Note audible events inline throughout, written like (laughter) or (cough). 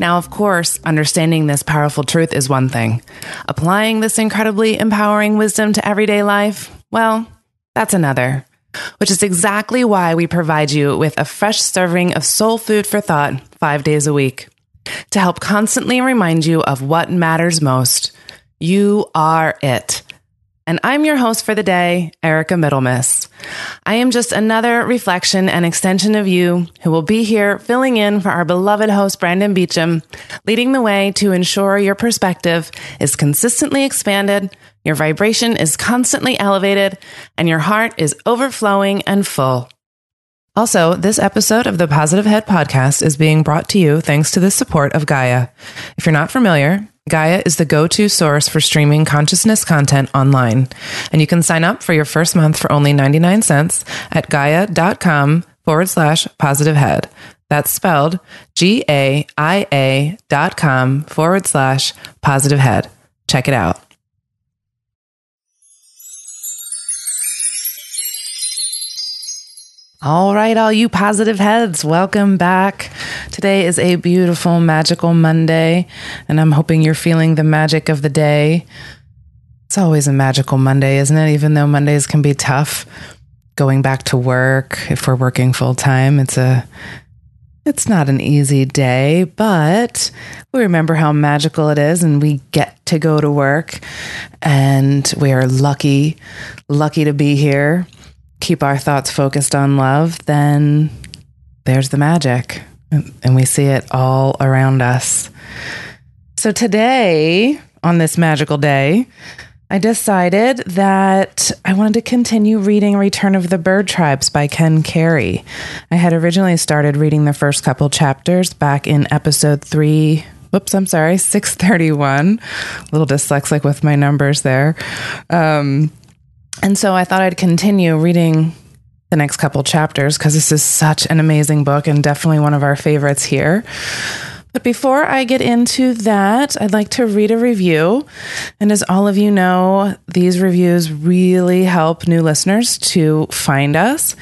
Now, of course, understanding this powerful truth is one thing. Applying this incredibly empowering wisdom to everyday life, well, that's another. Which is exactly why we provide you with a fresh serving of soul food for thought five days a week to help constantly remind you of what matters most. You are it. And I'm your host for the day, Erica Middlemiss. I am just another reflection and extension of you who will be here filling in for our beloved host, Brandon Beacham, leading the way to ensure your perspective is consistently expanded, your vibration is constantly elevated, and your heart is overflowing and full. Also, this episode of the Positive Head podcast is being brought to you thanks to the support of Gaia. If you're not familiar, Gaia is the go to source for streaming consciousness content online. And you can sign up for your first month for only 99 cents at gaia.com forward slash positive head. That's spelled G A I A dot com forward slash positive head. Check it out. All right, all you positive heads, welcome back. Today is a beautiful, magical Monday, and I'm hoping you're feeling the magic of the day. It's always a magical Monday, isn't it? Even though Mondays can be tough going back to work if we're working full time, it's a it's not an easy day, but we remember how magical it is and we get to go to work and we are lucky lucky to be here keep our thoughts focused on love, then there's the magic. And we see it all around us. So today, on this magical day, I decided that I wanted to continue reading Return of the Bird Tribes by Ken Carey. I had originally started reading the first couple chapters back in episode three. Whoops, I'm sorry, (laughs) 631. A little dyslexic with my numbers there. Um, and so I thought I'd continue reading the next couple chapters because this is such an amazing book and definitely one of our favorites here. But before I get into that, I'd like to read a review. And as all of you know, these reviews really help new listeners to find us.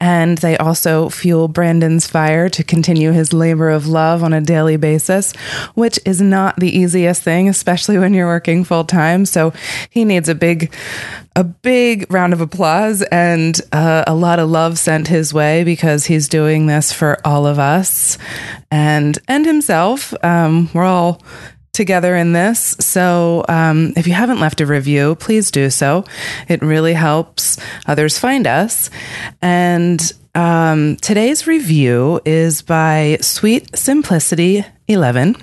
And they also fuel Brandon's fire to continue his labor of love on a daily basis, which is not the easiest thing, especially when you're working full time. So he needs a big a big round of applause and uh, a lot of love sent his way because he's doing this for all of us and and himself. Um, we're all together in this. So um, if you haven't left a review, please do so. It really helps others find us. And um, today's review is by Sweet Simplicity 11.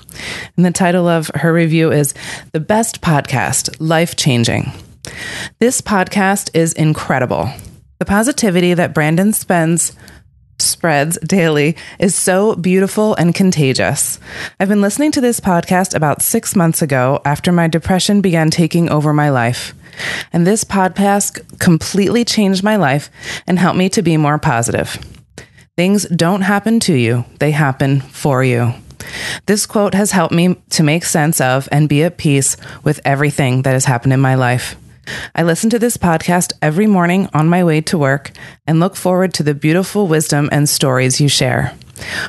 And the title of her review is The Best Podcast Life Changing. This podcast is incredible. The positivity that Brandon spends spreads daily is so beautiful and contagious. I've been listening to this podcast about six months ago after my depression began taking over my life. And this podcast completely changed my life and helped me to be more positive. Things don't happen to you, they happen for you. This quote has helped me to make sense of and be at peace with everything that has happened in my life. I listen to this podcast every morning on my way to work and look forward to the beautiful wisdom and stories you share.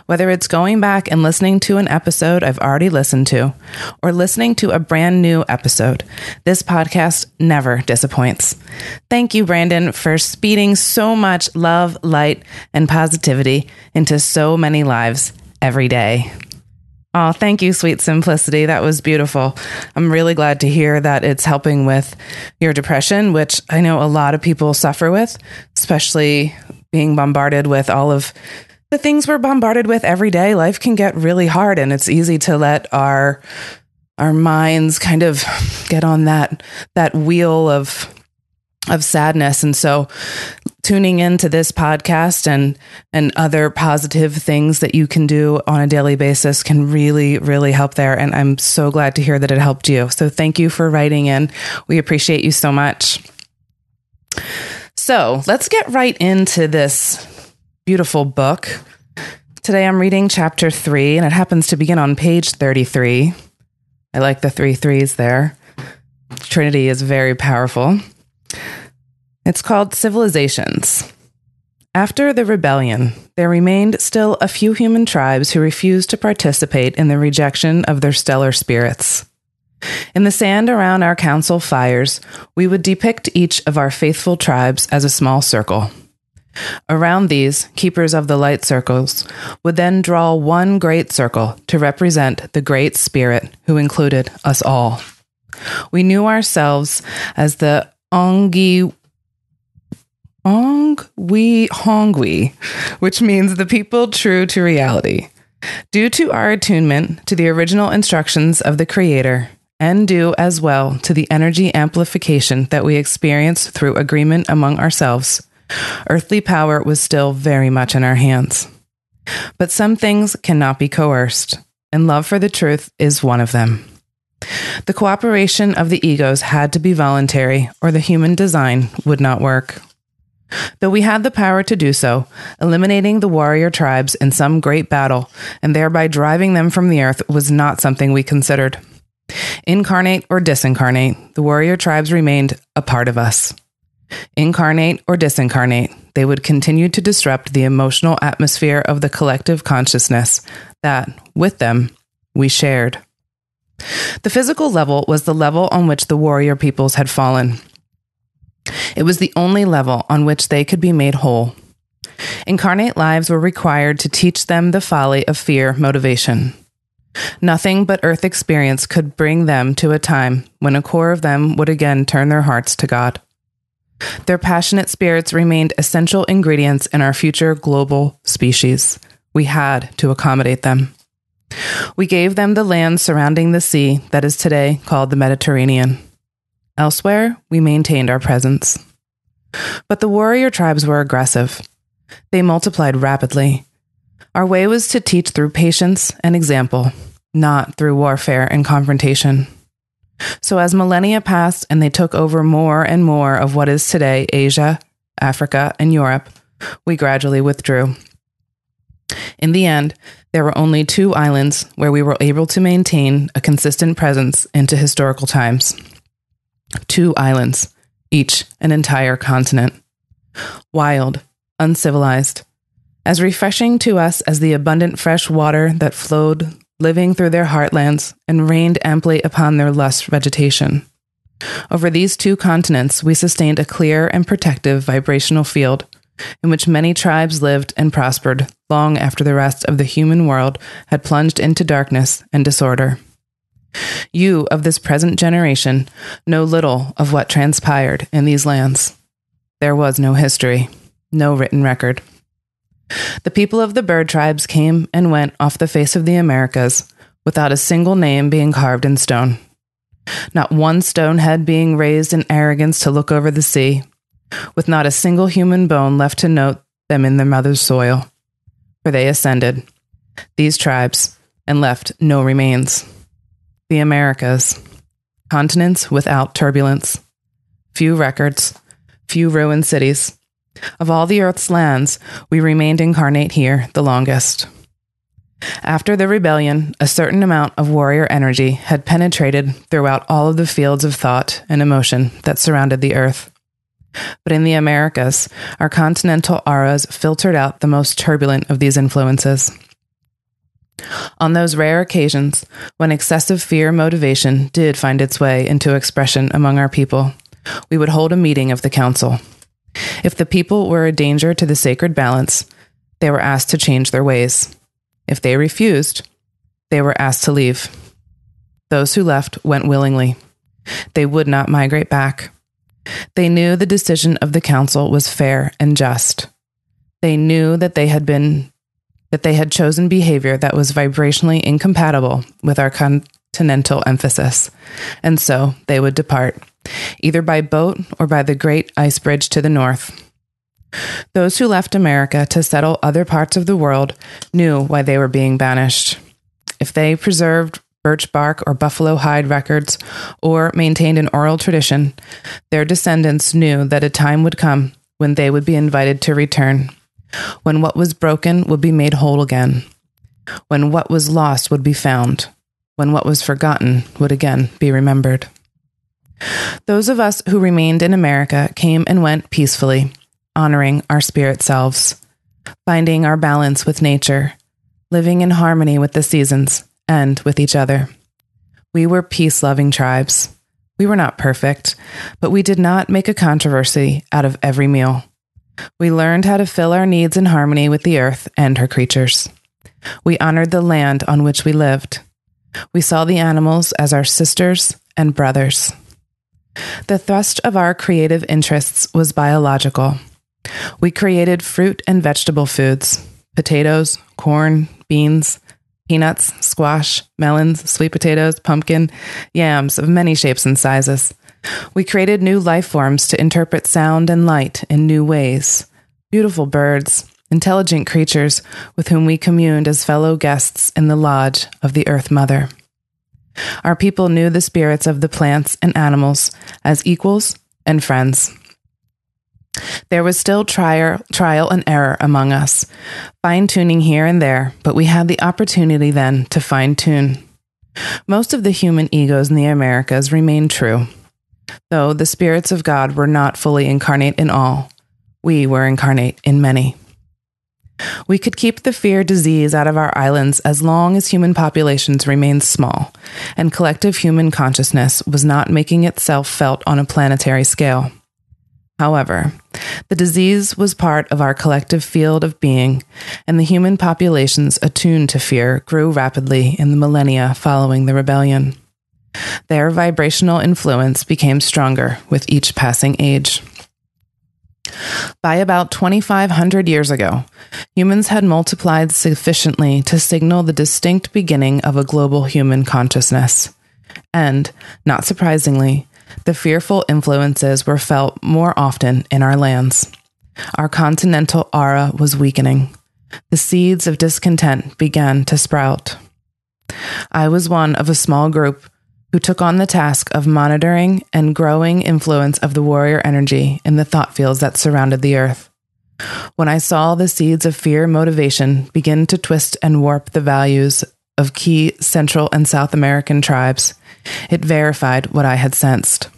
Whether it's going back and listening to an episode I've already listened to or listening to a brand new episode, this podcast never disappoints. Thank you, Brandon, for speeding so much love, light, and positivity into so many lives every day. Oh, thank you, sweet simplicity. That was beautiful. I'm really glad to hear that it's helping with your depression, which I know a lot of people suffer with, especially being bombarded with all of the things we're bombarded with every day. Life can get really hard and it's easy to let our our minds kind of get on that that wheel of of sadness. And so tuning into this podcast and and other positive things that you can do on a daily basis can really really help there and I'm so glad to hear that it helped you. So thank you for writing in. We appreciate you so much. So, let's get right into this beautiful book. Today I'm reading chapter 3 and it happens to begin on page 33. I like the three threes there. Trinity is very powerful. It's called Civilizations. After the rebellion, there remained still a few human tribes who refused to participate in the rejection of their stellar spirits. In the sand around our council fires, we would depict each of our faithful tribes as a small circle. Around these, keepers of the light circles would then draw one great circle to represent the Great Spirit who included us all. We knew ourselves as the Ongi Ongwi Hongwi, which means the people true to reality. Due to our attunement to the original instructions of the Creator, and due as well to the energy amplification that we experience through agreement among ourselves, earthly power was still very much in our hands. But some things cannot be coerced, and love for the truth is one of them. The cooperation of the egos had to be voluntary, or the human design would not work. Though we had the power to do so, eliminating the warrior tribes in some great battle and thereby driving them from the earth was not something we considered. Incarnate or disincarnate, the warrior tribes remained a part of us. Incarnate or disincarnate, they would continue to disrupt the emotional atmosphere of the collective consciousness that, with them, we shared. The physical level was the level on which the warrior peoples had fallen. It was the only level on which they could be made whole. Incarnate lives were required to teach them the folly of fear motivation. Nothing but earth experience could bring them to a time when a core of them would again turn their hearts to God. Their passionate spirits remained essential ingredients in our future global species. We had to accommodate them. We gave them the land surrounding the sea that is today called the Mediterranean. Elsewhere, we maintained our presence. But the warrior tribes were aggressive. They multiplied rapidly. Our way was to teach through patience and example, not through warfare and confrontation. So, as millennia passed and they took over more and more of what is today Asia, Africa, and Europe, we gradually withdrew. In the end, there were only two islands where we were able to maintain a consistent presence into historical times two islands, each an entire continent. Wild, uncivilized, as refreshing to us as the abundant fresh water that flowed living through their heartlands and rained amply upon their lush vegetation. Over these two continents, we sustained a clear and protective vibrational field in which many tribes lived and prospered long after the rest of the human world had plunged into darkness and disorder. You of this present generation know little of what transpired in these lands. There was no history, no written record. The people of the bird tribes came and went off the face of the Americas without a single name being carved in stone. Not one stone head being raised in arrogance to look over the sea, with not a single human bone left to note them in their mother's soil. For they ascended, these tribes, and left no remains the Americas, continents without turbulence, few records, few ruined cities. Of all the earth's lands, we remained incarnate here the longest. After the rebellion, a certain amount of warrior energy had penetrated throughout all of the fields of thought and emotion that surrounded the earth. But in the Americas, our continental auras filtered out the most turbulent of these influences. On those rare occasions when excessive fear motivation did find its way into expression among our people, we would hold a meeting of the council. If the people were a danger to the sacred balance, they were asked to change their ways. If they refused, they were asked to leave. Those who left went willingly. They would not migrate back. They knew the decision of the council was fair and just. They knew that they had been that they had chosen behavior that was vibrationally incompatible with our continental emphasis, and so they would depart, either by boat or by the great ice bridge to the north. Those who left America to settle other parts of the world knew why they were being banished. If they preserved birch bark or buffalo hide records or maintained an oral tradition, their descendants knew that a time would come when they would be invited to return, when what was broken would be made whole again, when what was lost would be found, when what was forgotten would again be remembered. Those of us who remained in America came and went peacefully, honoring our spirit selves, finding our balance with nature, living in harmony with the seasons and with each other. We were peace loving tribes. We were not perfect, but we did not make a controversy out of every meal. We learned how to fill our needs in harmony with the earth and her creatures. We honored the land on which we lived. We saw the animals as our sisters and brothers. The thrust of our creative interests was biological. We created fruit and vegetable foods potatoes, corn, beans, peanuts, squash, melons, sweet potatoes, pumpkin, yams of many shapes and sizes. We created new life forms to interpret sound and light in new ways. Beautiful birds, intelligent creatures with whom we communed as fellow guests in the lodge of the Earth Mother. Our people knew the spirits of the plants and animals as equals and friends. There was still trial, trial and error among us, fine tuning here and there, but we had the opportunity then to fine tune. Most of the human egos in the Americas remain true, though the spirits of God were not fully incarnate in all. We were incarnate in many. We could keep the fear disease out of our islands as long as human populations remained small, and collective human consciousness was not making itself felt on a planetary scale. However, the disease was part of our collective field of being, and the human populations attuned to fear grew rapidly in the millennia following the rebellion. Their vibrational influence became stronger with each passing age. By about 2,500 years ago, humans had multiplied sufficiently to signal the distinct beginning of a global human consciousness. And, not surprisingly, the fearful influences were felt more often in our lands. Our continental aura was weakening. The seeds of discontent began to sprout. I was one of a small group who took on the task of monitoring and growing influence of the warrior energy in the thought fields that surrounded the earth. When I saw the seeds of fear motivation begin to twist and warp the values of key Central and South American tribes, it verified what I had sensed.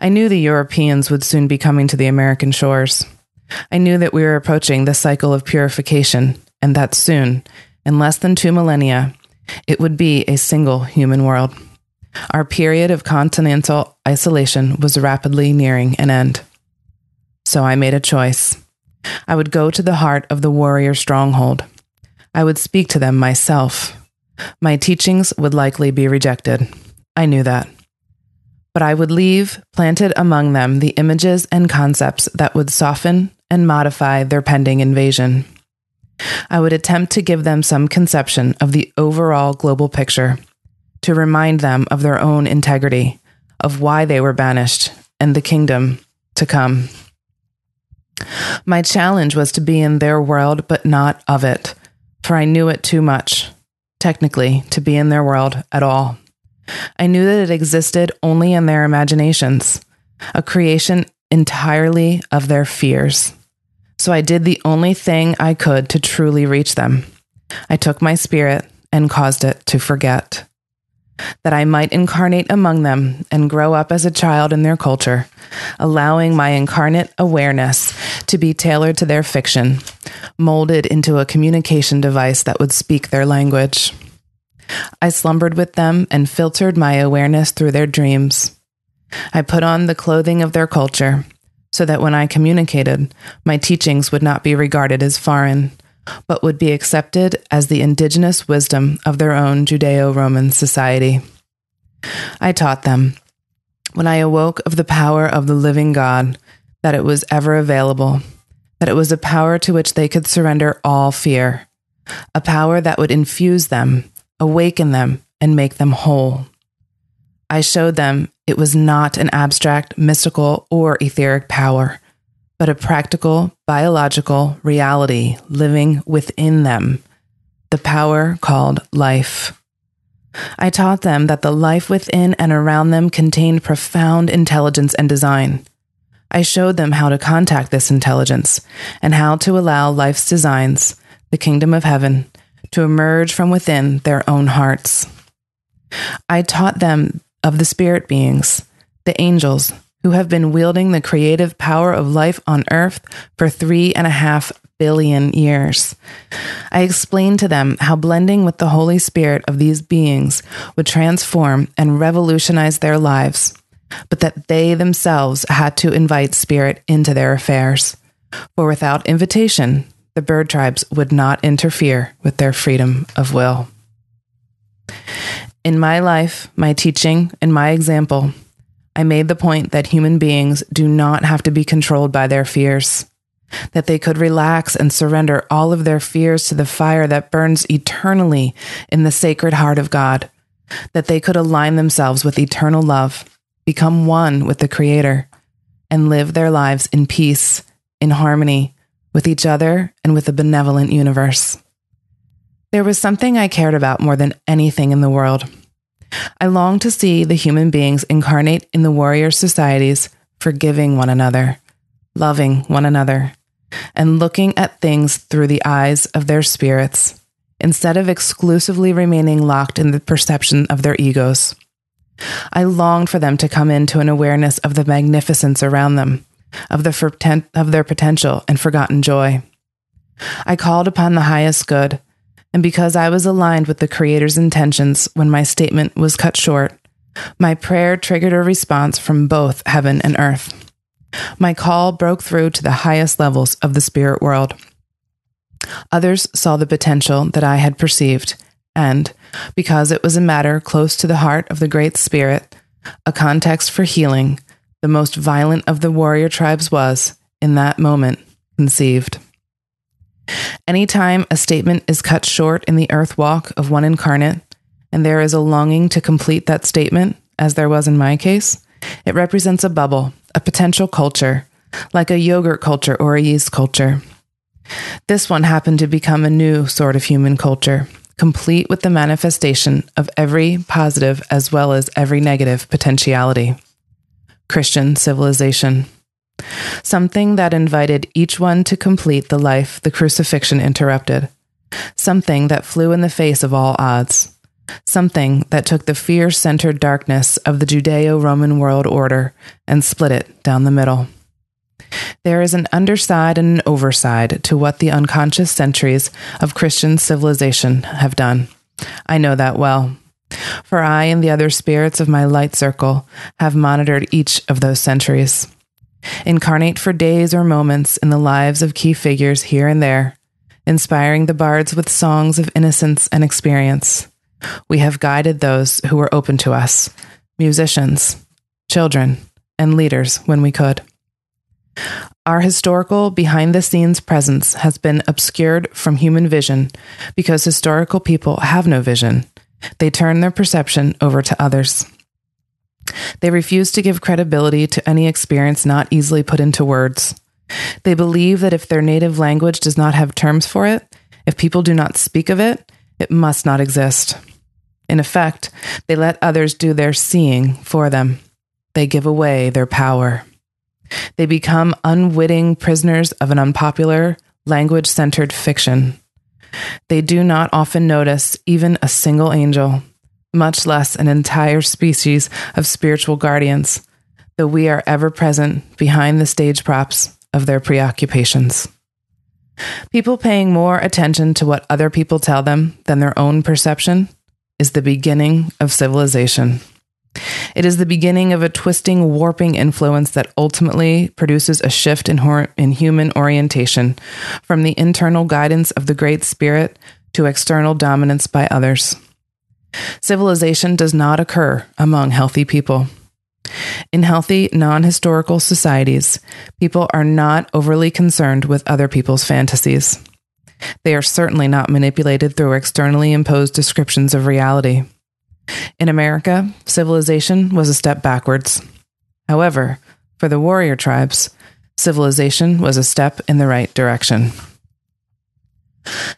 I knew the Europeans would soon be coming to the American shores. I knew that we were approaching the cycle of purification, and that soon, in less than two millennia, it would be a single human world. Our period of continental isolation was rapidly nearing an end. So I made a choice. I would go to the heart of the warrior stronghold. I would speak to them myself. My teachings would likely be rejected. I knew that. But I would leave planted among them the images and concepts that would soften and modify their pending invasion. I would attempt to give them some conception of the overall global picture to remind them of their own integrity, of why they were banished, and the kingdom to come. My challenge was to be in their world, but not of it, for I knew it too much, technically, to be in their world at all. I knew that it existed only in their imaginations, a creation entirely of their fears. So I did the only thing I could to truly reach them. I took my spirit and caused it to forget that I might incarnate among them and grow up as a child in their culture, allowing my incarnate awareness to be tailored to their fiction, molded into a communication device that would speak their language. I slumbered with them and filtered my awareness through their dreams. I put on the clothing of their culture so that when I communicated, my teachings would not be regarded as foreign but would be accepted as the indigenous wisdom of their own Judeo Roman society. I taught them, when I awoke of the power of the living God, that it was ever available, that it was a power to which they could surrender all fear, a power that would infuse them, awaken them, and make them whole. I showed them it was not an abstract, mystical, or etheric power, but a practical, biological reality living within them, the power called life. I taught them that the life within and around them contained profound intelligence and design. I showed them how to contact this intelligence and how to allow life's designs, the kingdom of heaven, to emerge from within their own hearts. I taught them of the spirit beings, the angels, who have been wielding the creative power of life on earth for three and a half billion years. I explained to them how blending with the Holy Spirit of these beings would transform and revolutionize their lives, but that they themselves had to invite Spirit into their affairs. For without invitation, the bird tribes would not interfere with their freedom of will. In my life, my teaching, and my example, I made the point that human beings do not have to be controlled by their fears, that they could relax and surrender all of their fears to the fire that burns eternally in the sacred heart of God, that they could align themselves with eternal love, become one with the Creator, and live their lives in peace, in harmony with each other and with the benevolent universe. There was something I cared about more than anything in the world I longed to see the human beings incarnate in the warrior societies, forgiving one another, loving one another, and looking at things through the eyes of their spirits, instead of exclusively remaining locked in the perception of their egos. I longed for them to come into an awareness of the magnificence around them, of, the of their potential and forgotten joy. I called upon the highest good, and because I was aligned with the Creator's intentions when my statement was cut short, my prayer triggered a response from both heaven and earth. My call broke through to the highest levels of the spirit world. Others saw the potential that I had perceived, and because it was a matter close to the heart of the Great Spirit, a context for healing, the most violent of the warrior tribes was, in that moment, conceived. Anytime a statement is cut short in the earth walk of one incarnate, and there is a longing to complete that statement, as there was in my case, it represents a bubble, a potential culture, like a yogurt culture or a yeast culture. This one happened to become a new sort of human culture, complete with the manifestation of every positive as well as every negative potentiality. Christian civilization something that invited each one to complete the life the crucifixion interrupted, something that flew in the face of all odds, something that took the fear centered darkness of the Judeo Roman world order and split it down the middle. There is an underside and an overside to what the unconscious centuries of Christian civilization have done. I know that well. For I and the other spirits of my light circle have monitored each of those centuries incarnate for days or moments in the lives of key figures here and there, inspiring the bards with songs of innocence and experience. We have guided those who were open to us, musicians, children, and leaders when we could. Our historical behind the scenes presence has been obscured from human vision because historical people have no vision. They turn their perception over to others. They refuse to give credibility to any experience not easily put into words. They believe that if their native language does not have terms for it, if people do not speak of it, it must not exist. In effect, they let others do their seeing for them. They give away their power. They become unwitting prisoners of an unpopular, language centered fiction. They do not often notice even a single angel much less an entire species of spiritual guardians, though we are ever present behind the stage props of their preoccupations. People paying more attention to what other people tell them than their own perception is the beginning of civilization. It is the beginning of a twisting, warping influence that ultimately produces a shift in, hor- in human orientation from the internal guidance of the Great Spirit to external dominance by others. Civilization does not occur among healthy people. In healthy, non historical societies, people are not overly concerned with other people's fantasies. They are certainly not manipulated through externally imposed descriptions of reality. In America, civilization was a step backwards. However, for the warrior tribes, civilization was a step in the right direction.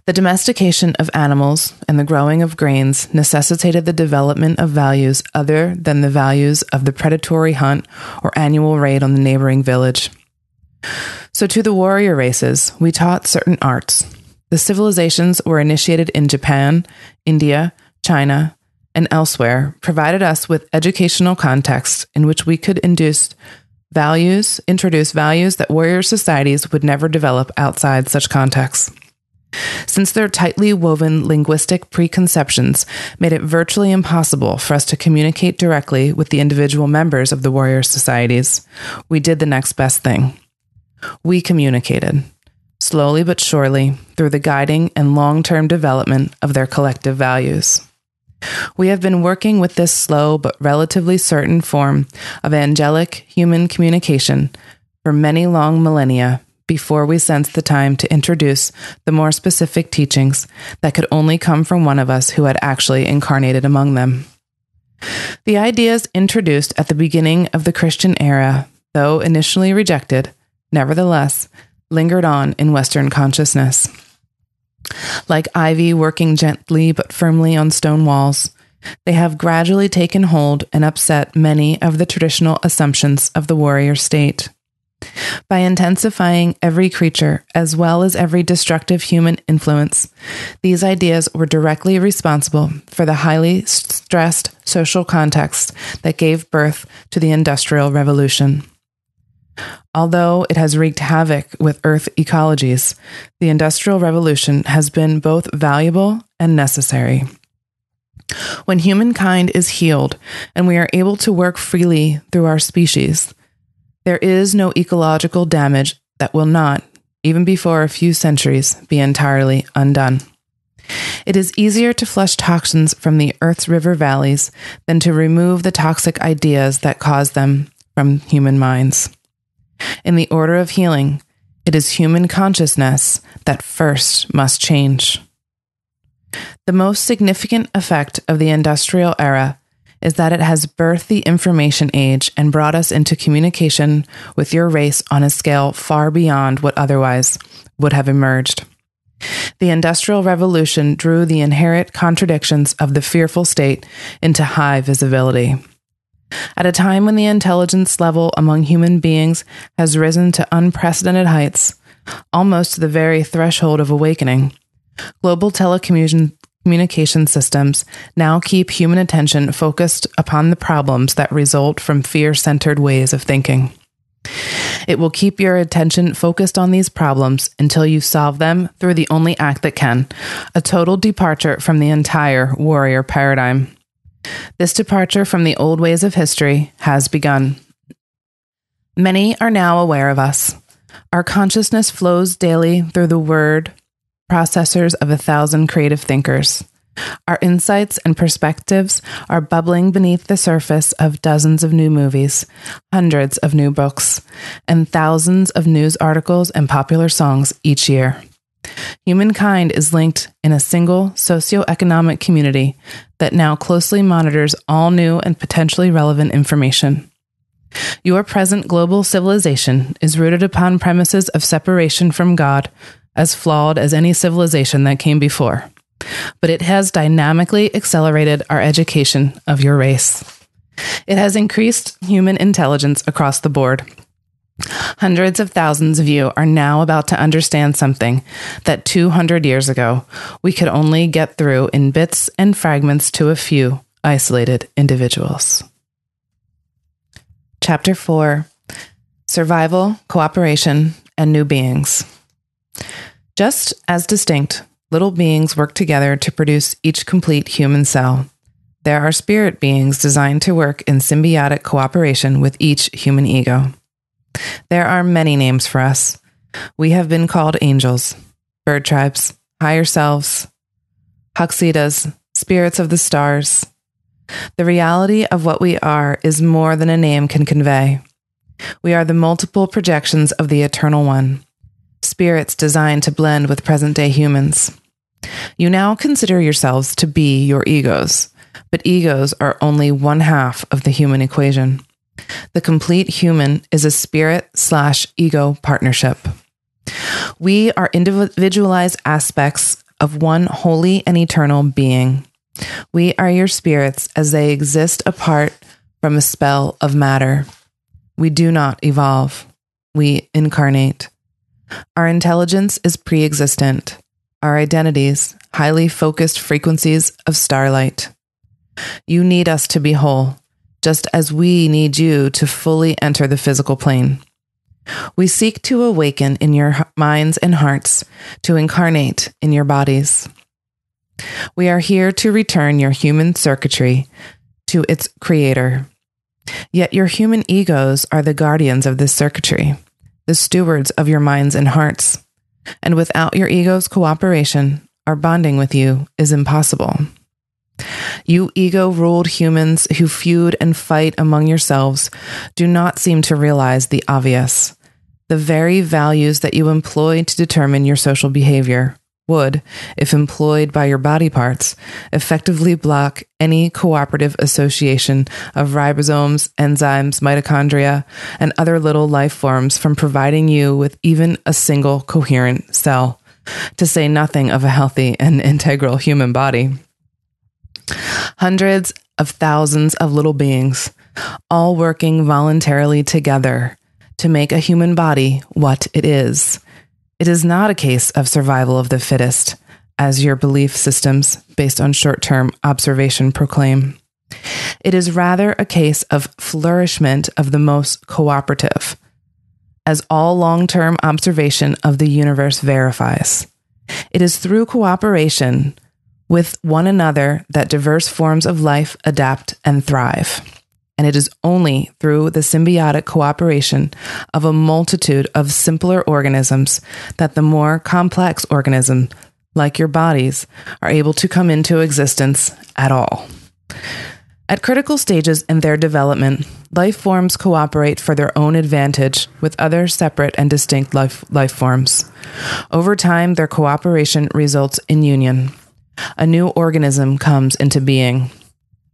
The domestication of animals and the growing of grains necessitated the development of values other than the values of the predatory hunt or annual raid on the neighboring village. So, to the warrior races, we taught certain arts. The civilizations were initiated in Japan, India, China, and elsewhere, provided us with educational context in which we could induce values, introduce values that warrior societies would never develop outside such contexts. Since their tightly woven linguistic preconceptions made it virtually impossible for us to communicate directly with the individual members of the warrior societies, we did the next best thing. We communicated, slowly but surely, through the guiding and long term development of their collective values. We have been working with this slow but relatively certain form of angelic human communication for many long millennia before we sensed the time to introduce the more specific teachings that could only come from one of us who had actually incarnated among them. The ideas introduced at the beginning of the Christian era, though initially rejected, nevertheless lingered on in Western consciousness. Like ivy working gently but firmly on stone walls, they have gradually taken hold and upset many of the traditional assumptions of the warrior state. By intensifying every creature as well as every destructive human influence, these ideas were directly responsible for the highly stressed social context that gave birth to the Industrial Revolution. Although it has wreaked havoc with Earth ecologies, the Industrial Revolution has been both valuable and necessary. When humankind is healed and we are able to work freely through our species, there is no ecological damage that will not, even before a few centuries, be entirely undone. It is easier to flush toxins from the Earth's river valleys than to remove the toxic ideas that cause them from human minds. In the order of healing, it is human consciousness that first must change. The most significant effect of the industrial era is that it has birthed the information age and brought us into communication with your race on a scale far beyond what otherwise would have emerged. The Industrial Revolution drew the inherent contradictions of the fearful state into high visibility. At a time when the intelligence level among human beings has risen to unprecedented heights, almost to the very threshold of awakening, global telecommunication systems now keep human attention focused upon the problems that result from fear centered ways of thinking. It will keep your attention focused on these problems until you solve them through the only act that can a total departure from the entire warrior paradigm. This departure from the old ways of history has begun. Many are now aware of us. Our consciousness flows daily through the word processors of a thousand creative thinkers. Our insights and perspectives are bubbling beneath the surface of dozens of new movies, hundreds of new books, and thousands of news articles and popular songs each year. Humankind is linked in a single socioeconomic community that now closely monitors all new and potentially relevant information. Your present global civilization is rooted upon premises of separation from God, as flawed as any civilization that came before. But it has dynamically accelerated our education of your race. It has increased human intelligence across the board Hundreds of thousands of you are now about to understand something that 200 years ago we could only get through in bits and fragments to a few isolated individuals. Chapter 4 Survival, Cooperation, and New Beings. Just as distinct, little beings work together to produce each complete human cell. There are spirit beings designed to work in symbiotic cooperation with each human ego. There are many names for us. We have been called angels, bird tribes, higher selves, Haksitas, spirits of the stars. The reality of what we are is more than a name can convey. We are the multiple projections of the Eternal One, spirits designed to blend with present day humans. You now consider yourselves to be your egos, but egos are only one half of the human equation. The complete human is a spirit slash ego partnership. We are individualized aspects of one holy and eternal being. We are your spirits as they exist apart from a spell of matter. We do not evolve, we incarnate. Our intelligence is pre existent, our identities, highly focused frequencies of starlight. You need us to be whole, just as we need you to fully enter the physical plane. We seek to awaken in your minds and hearts, to incarnate in your bodies. We are here to return your human circuitry to its creator. Yet your human egos are the guardians of this circuitry, the stewards of your minds and hearts. And without your ego's cooperation, our bonding with you is impossible. You ego ruled humans who feud and fight among yourselves do not seem to realize the obvious. The very values that you employ to determine your social behavior would, if employed by your body parts, effectively block any cooperative association of ribosomes, enzymes, mitochondria, and other little life forms from providing you with even a single coherent cell, to say nothing of a healthy and (laughs) integral human body. Hundreds of thousands of little beings, all working voluntarily together to make a human body what it is. It is not a case of survival of the fittest, as your belief systems based on short term observation proclaim. It is rather a case of flourishment of the most cooperative, as all long term observation of the universe verifies. It is through cooperation with one another that diverse forms of life adapt and thrive and it is only through the symbiotic cooperation of a multitude of simpler organisms that the more complex organisms, like your bodies, are able to come into existence at all. At critical stages in their development, life forms cooperate for their own advantage with other separate and distinct life, life forms. Over time, their cooperation results in union. A new organism comes into being.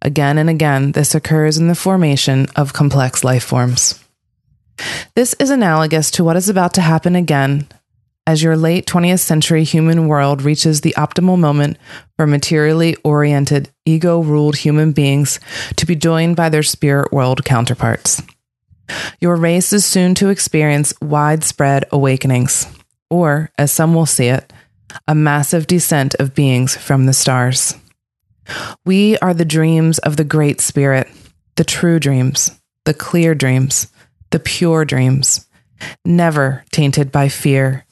Again and again, this occurs in the formation of complex life forms. This is analogous to what is about to happen again as your late 20th century human world reaches the optimal moment for materially oriented, ego ruled human beings to be joined by their spirit world counterparts. Your race is soon to experience widespread awakenings, or, as some will see it, a massive descent of beings from the stars. We are the dreams of the Great Spirit, the true dreams, the clear dreams, the pure dreams, never tainted by fear,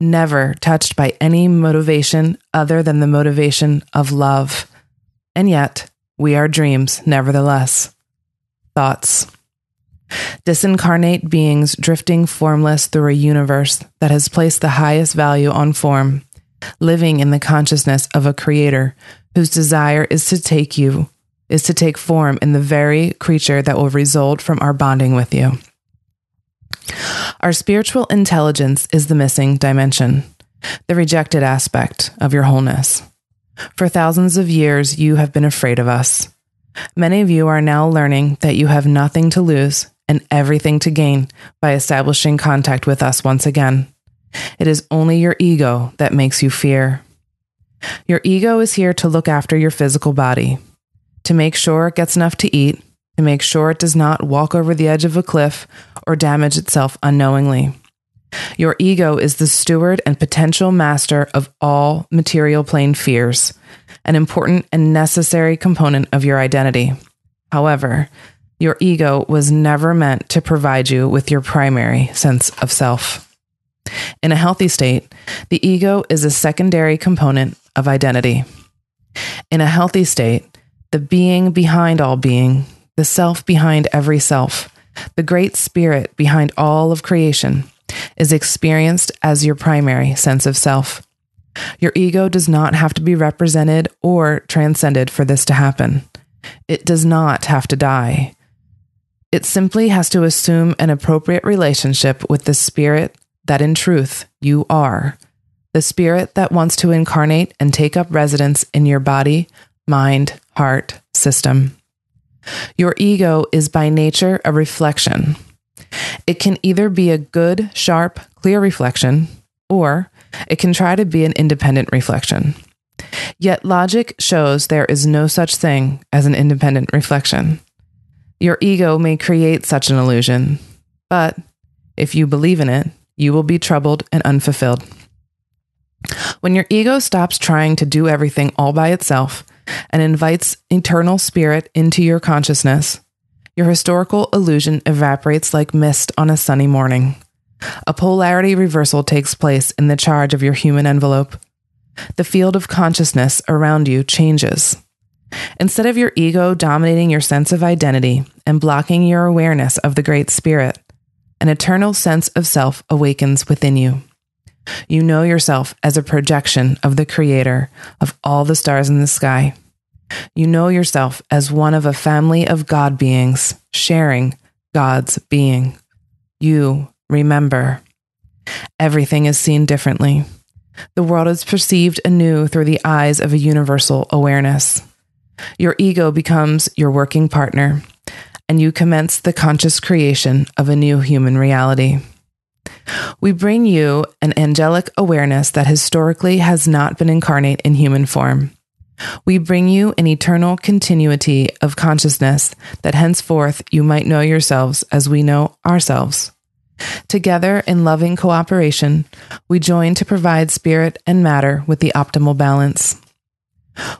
never touched by any motivation other than the motivation of love. And yet, we are dreams, nevertheless. Thoughts. Disincarnate beings drifting formless through a universe that has placed the highest value on form, living in the consciousness of a creator whose desire is to take you, is to take form in the very creature that will result from our bonding with you. Our spiritual intelligence is the missing dimension, the rejected aspect of your wholeness. For thousands of years, you have been afraid of us. Many of you are now learning that you have nothing to lose and everything to gain by establishing contact with us once again. It is only your ego that makes you fear. Your ego is here to look after your physical body, to make sure it gets enough to eat, to make sure it does not walk over the edge of a cliff or damage itself unknowingly. Your ego is the steward and potential master of all material plane fears, an important and necessary component of your identity. However, your ego was never meant to provide you with your primary sense of self. In a healthy state, the ego is a secondary component of identity. In a healthy state, the being behind all being, the self behind every self, the great spirit behind all of creation, is experienced as your primary sense of self. Your ego does not have to be represented or transcended for this to happen. It does not have to die. It simply has to assume an appropriate relationship with the spirit that in truth you are the spirit that wants to incarnate and take up residence in your body, mind, heart, system. Your ego is by nature a reflection. It can either be a good, sharp, clear reflection, or it can try to be an independent reflection. Yet logic shows there is no such thing as an independent reflection. Your ego may create such an illusion, but if you believe in it, you will be troubled and unfulfilled. When your ego stops trying to do everything all by itself and invites eternal spirit into your consciousness, your historical illusion evaporates like mist on a sunny morning. A polarity reversal takes place in the charge of your human envelope. The field of consciousness around you changes. Instead of your ego dominating your sense of identity and blocking your awareness of the Great Spirit, an eternal sense of self awakens within you. You know yourself as a projection of the Creator of all the stars in the sky. You know yourself as one of a family of God beings sharing God's being. You remember. Everything is seen differently. The world is perceived anew through the eyes of a universal awareness. Your ego becomes your working partner, and you commence the conscious creation of a new human reality. We bring you an angelic awareness that historically has not been incarnate in human form. We bring you an eternal continuity of consciousness that henceforth you might know yourselves as we know ourselves. Together, in loving cooperation, we join to provide spirit and matter with the optimal balance.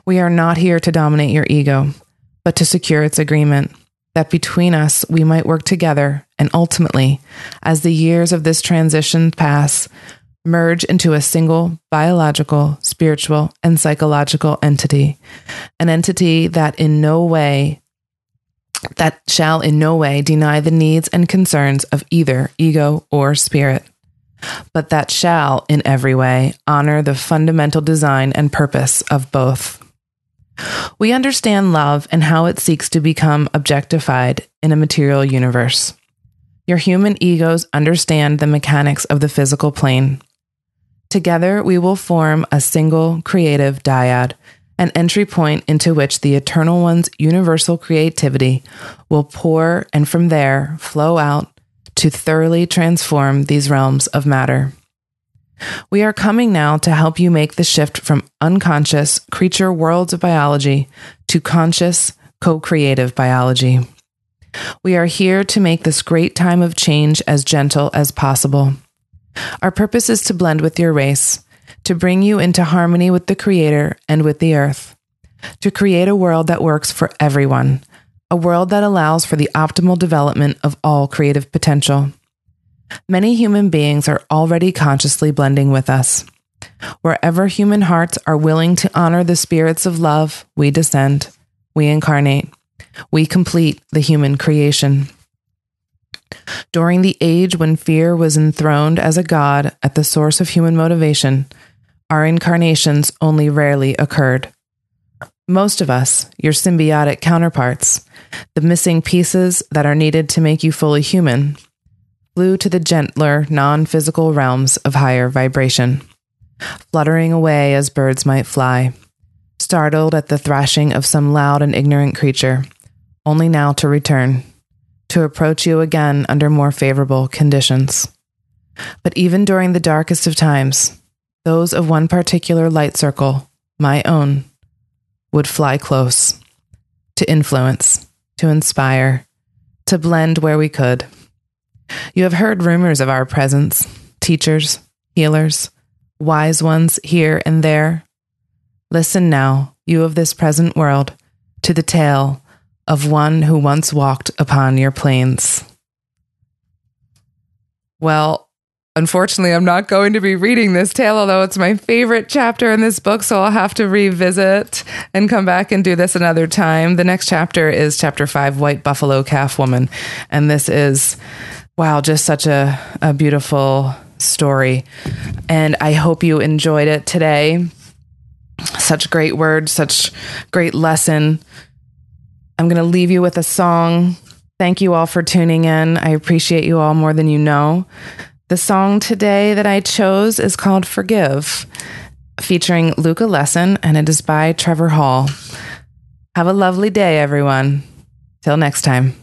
We are not here to dominate your ego, but to secure its agreement, that between us we might work together and ultimately, as the years of this transition pass, merge into a single biological, spiritual, and psychological entity, an entity that in no way that shall in no way deny the needs and concerns of either ego or spirit, but that shall in every way honor the fundamental design and purpose of both. We understand love and how it seeks to become objectified in a material universe. Your human egos understand the mechanics of the physical plane. Together, we will form a single creative dyad an entry point into which the Eternal One's universal creativity will pour and from there flow out to thoroughly transform these realms of matter. We are coming now to help you make the shift from unconscious creature worlds of biology to conscious co creative biology. We are here to make this great time of change as gentle as possible. Our purpose is to blend with your race, to bring you into harmony with the Creator and with the earth, to create a world that works for everyone, a world that allows for the optimal development of all creative potential. Many human beings are already consciously blending with us. Wherever human hearts are willing to honor the spirits of love, we descend, we incarnate, we complete the human creation. During the age when fear was enthroned as a god at the source of human motivation, our incarnations only rarely occurred. Most of us, your symbiotic counterparts, the missing pieces that are needed to make you fully human, flew to the gentler, non physical realms of higher vibration, fluttering away as birds might fly, startled at the thrashing of some loud and ignorant creature, only now to return, to approach you again under more favorable conditions. But even during the darkest of times, those of one particular light circle, my own, would fly close to influence, to inspire, to blend where we could. You have heard rumors of our presence, teachers, healers, wise ones here and there. Listen now, you of this present world, to the tale of one who once walked upon your plains. Well, Unfortunately, I'm not going to be reading this tale, although it's my favorite chapter in this book, so I'll have to revisit and come back and do this another time. The next chapter is chapter five White Buffalo Calf Woman. And this is, wow, just such a, a beautiful story. And I hope you enjoyed it today. Such great words, such great lesson. I'm going to leave you with a song. Thank you all for tuning in. I appreciate you all more than you know. The song today that I chose is called Forgive, featuring Luka Lesson, and it is by Trevor Hall. Have a lovely day, everyone. Till next time.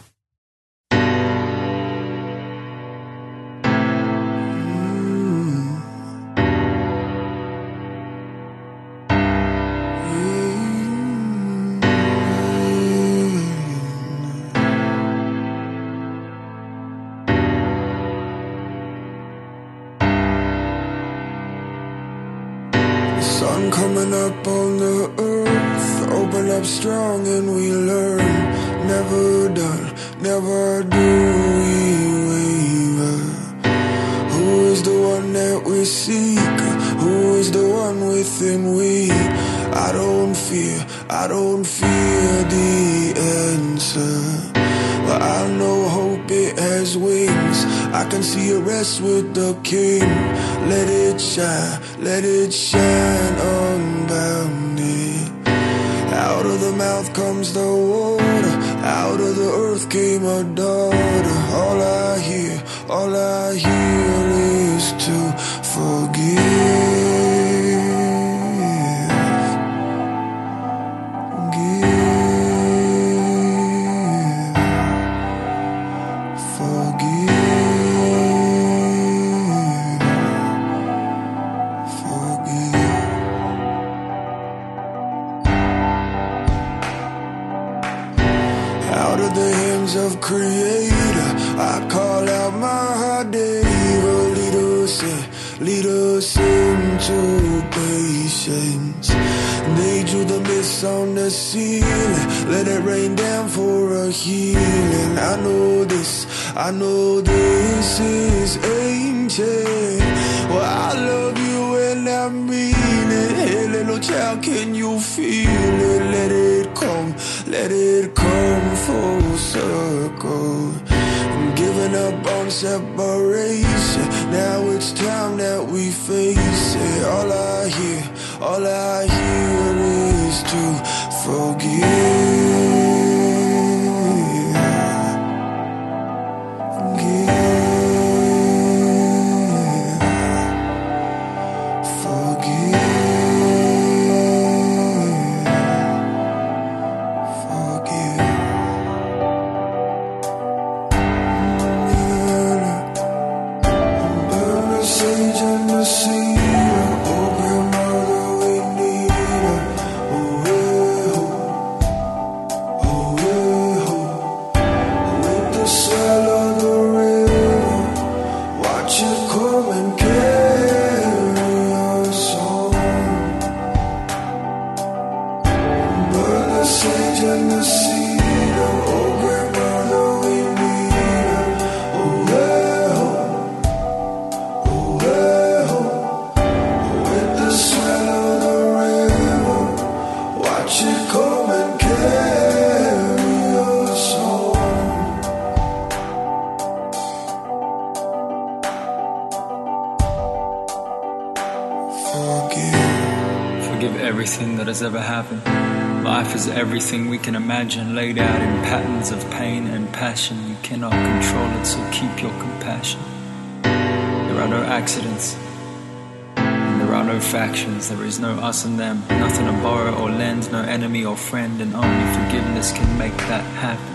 One that we seek? Who is the one within we? I don't fear, I don't fear the answer. But I know hope it has wings. I can see a rest with the king. Let it shine, let it shine unbounded. Out of the mouth comes the water. Out of the earth came a daughter. All I hear, all I hear on the ceiling, let it rain down for a healing. I know this, I know this is ancient. Well, I love you and I mean it. Hey, little child, can you feel it? Let it come, let it come full circle. I'm giving up on separation. Now it's time that we face it. All I hear, all I hear is to forgive. That has ever happened. Life is everything we can imagine, laid out in patterns of pain and passion. You cannot control it, so keep your compassion. There are no accidents, and there are no factions. There is no us and them, nothing to borrow or lend, no enemy or friend, and only forgiveness can make that happen.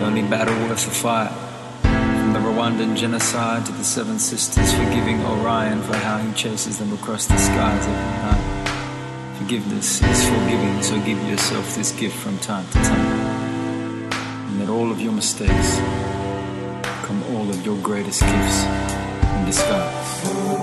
The only battle worth the fight. From the Rwandan genocide to the Seven Sisters, forgiving Orion for how he chases them across the skies every night. Forgiveness is forgiving, so give yourself this gift from time to time. And let all of your mistakes come all of your greatest gifts in disguise.